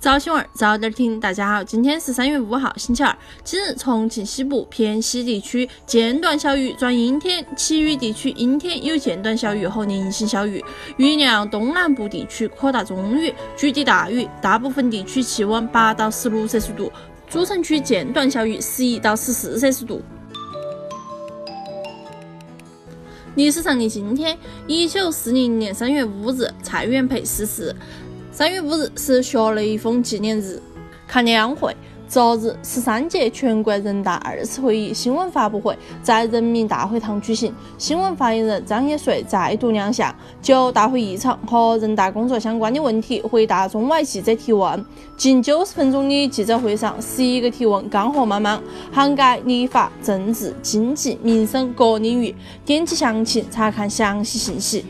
早新闻早点听，大家好，今天是三月五号，星期二。今日重庆西部偏西地区间断小雨转阴天，其余地区阴天有间断小雨和零星小雨。雨量东南部地区可大中雨，局地大雨，大部分地区气温八到十六摄氏度，主城区间断小雨十一到十四摄氏度。历史上的今天，一九四零年三月五日，蔡元培逝世。三月五日是学雷锋纪念日。看两会，昨日十三届全国人大二次会议新闻发布会在人民大会堂举行，新闻发言人张业遂再度亮相，就大会议程和人大工作相关的问题回答中外记者提问。近九十分钟的记者会上，十一个提问干货满满，涵盖立法、政治、经济、民生各领域。点击详情查看详细信息。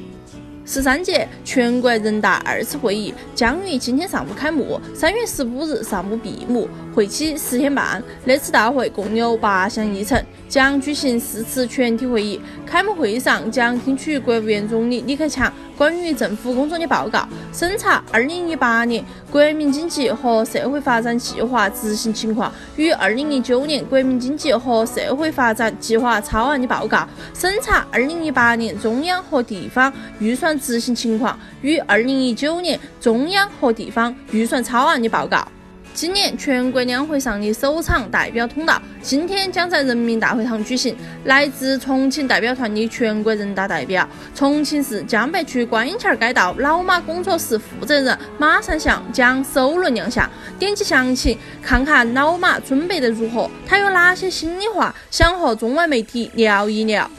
十三届全国人大二次会议将于今天上午开幕，三月十五日上午闭幕。会期十天半，这次大会共有八项议程，将举行四次全体会议。开幕会议上将听取国务院总理李克强关于政府工作的报告，审查二零一八年国民经济和社会发展计划执行情况与二零一九年国民经济和社会发展计划草案的报告，审查二零一八年中央和地方预算执行情况与二零一九年中央和地方预算草案的报告。今年全国两会上的首场代表通道，今天将在人民大会堂举行。来自重庆代表团的全国人大代表、重庆市江北区观音桥街道老马工作室负责人马善祥将首轮亮相。点击详情看看老马准备的如何，他有哪些心里话想和中外媒体聊一聊。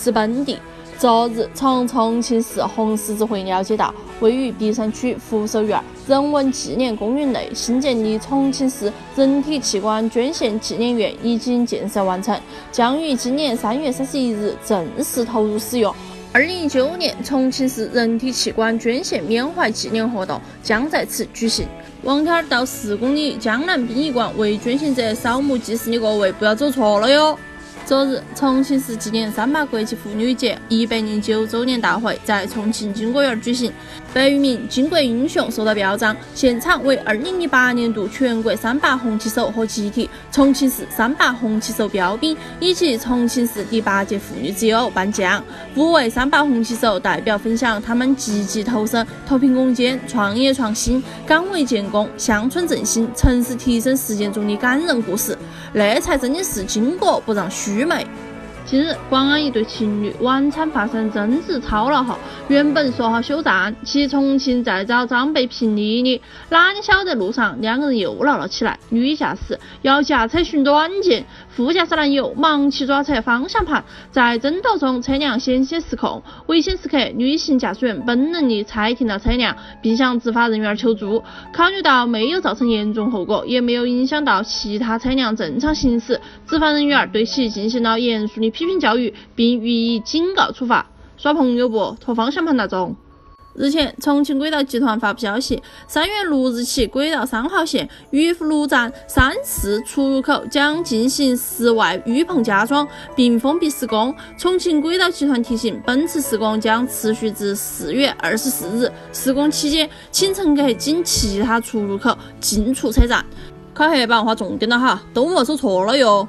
是本地。昨日，从重庆市红十字会了解到，位于璧山区福寿园人文纪念公园内新建的重庆市人体器官捐献纪念园已经建设完成，将于今年三月三十一日正式投入使用。二零一九年重庆市人体器官捐献缅怀纪念活动将在此举行。王天儿到十公里江南殡仪馆为捐献者扫墓祭祀的各位，不要走错了哟。昨日，重庆市纪念三八国际妇女节一百零九周年大会在重庆金国园举行，百余名巾帼英雄受到表彰。现场为二零一八年度全国三八红旗手和集体重庆市三八红旗手标兵以及重庆市第八届妇女之友颁奖。五位三八红旗手代表分享他们积极投身脱贫攻坚、创业创新、岗位建功、乡村振兴、城市提升实践中的感人故事。那才真的是巾帼不让须美。近日，广安一对情侣晚餐发生争执吵闹后，原本说好休战，去重庆再找张北平理的，哪里晓得路上两个人又闹了起来。女驾驶要驾车寻短见，副驾驶男友忙起抓扯方向盘，在争斗中车辆险些失控。危险时刻，女性驾驶员本能地踩停了车辆，并向执法人员求助。考虑到没有造成严重后果，也没有影响到其他车辆正常行驶，执法人员对其进行了严肃的。批评教育，并予以警告处罚。耍朋友不？拖方向盘那种。日前，重庆轨道集团发布消息，三月六日起，轨道三号线玉福路站三四出入口将进行室外雨棚加装，并封闭施工。重庆轨道集团提醒，本次施工将持续至四月二十四日。施工期间，请乘客经其他出入口进出车站。考黑板画重点了哈，都莫走错了哟。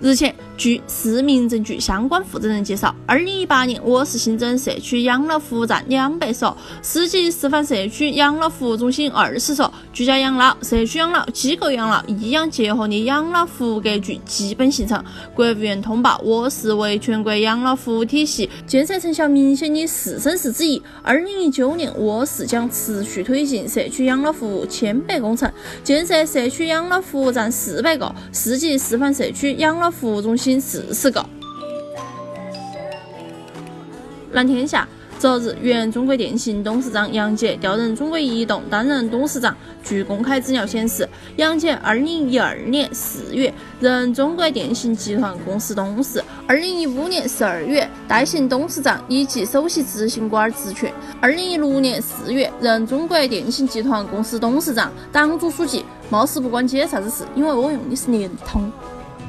日前，据市民政局相关负责人介绍，二零一八年我市新增社区养老服务站两百所，市级示范社区养老服务中心二十所，居家养老、社区养老、机构养老、医养结合的养老服务格局基本形成。国务院通报，我市为全国养老服务体系建设成效明显的四省市之一。二零一九年，我市将持续推进社区养老服务千百工程，建设社区养老服务站四百个，市级示范社区养老。服务中心四十个。蓝天下，昨日，原中国电信董事长杨杰调任中国移动担任董事长。据公开资料显示，杨杰二零一二年四月任中国电信集团公司董事，二零一五年十二月代行董事长以及首席执行官职权，二零一六年四月任中国电信集团公司董事长、党组书记。貌似不关姐啥子事，因为我用的是联通。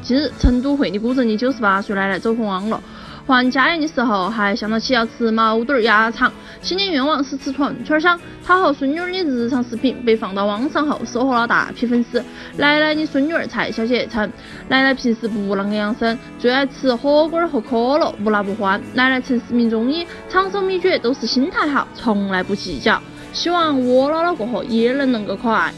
近日，成都惠理古镇的九十八岁奶奶走红网络。还家宴的时候，还想到起要吃毛肚儿鸭肠。新年愿望是吃串串香。他和孙女儿的日常视频被放到网上后，收获了大批粉丝。奶奶的孙女儿蔡小姐称，奶奶平时不啷个养生，最爱吃火锅儿和可乐，无辣不欢。奶奶曾是名中医，长寿秘诀都是心态好，从来不计较。希望我老了过后也能恁个可爱。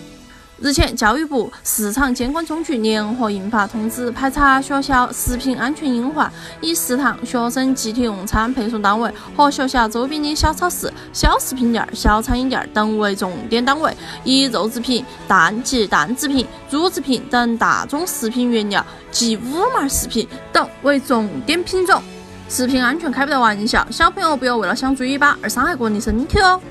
日前，教育部市场监管总局联合印发通知，排查学校食品安全隐患，以食堂、学生集体用餐配送单位和学校周边的小超市、小食品店、小餐饮店等为重点单位，以肉制品、蛋及蛋制品、乳制品等大宗食品原料及五毛食品等为重点品种。食品安全开不得玩笑，小朋友不要为了想追把而伤害个人的身体哦。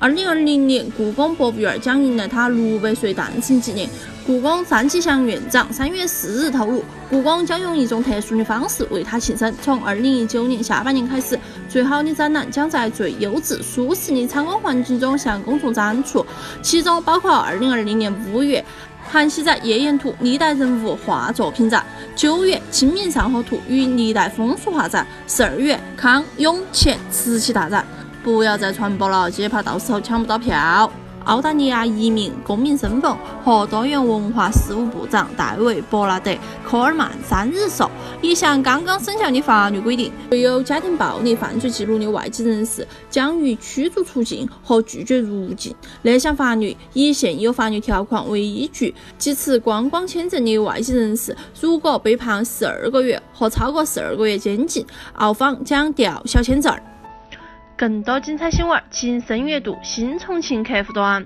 二零二零年，故宫博物院将迎来它六百岁诞辰纪念。故宫单霁翔院长三月四日透露，故宫将用一种特殊的方式为它庆生。从二零一九年下半年开始，最好的展览将在最优质、舒适的参观环境中向公众展出，其中包括二零二零年五月韩熙载夜宴图历代人物画作品展，九月清明上河图与历代风俗画展，十二月康雍乾瓷器大展。不要再传播了，姐怕到时候抢不到票。澳大利亚移民公民身份和多元文化事务部长戴维·伯纳德·科尔曼三日说，一项刚刚生效的法律规定，具有家庭暴力犯罪记录的外籍人士将予驱逐出境和拒绝入境。那项法律以现有法律条款为依据，即持观光签证的外籍人士，如果被判十二个月或超过十二个月监禁，澳方将吊销签证。更多精彩新闻，请深阅读新重庆客户端。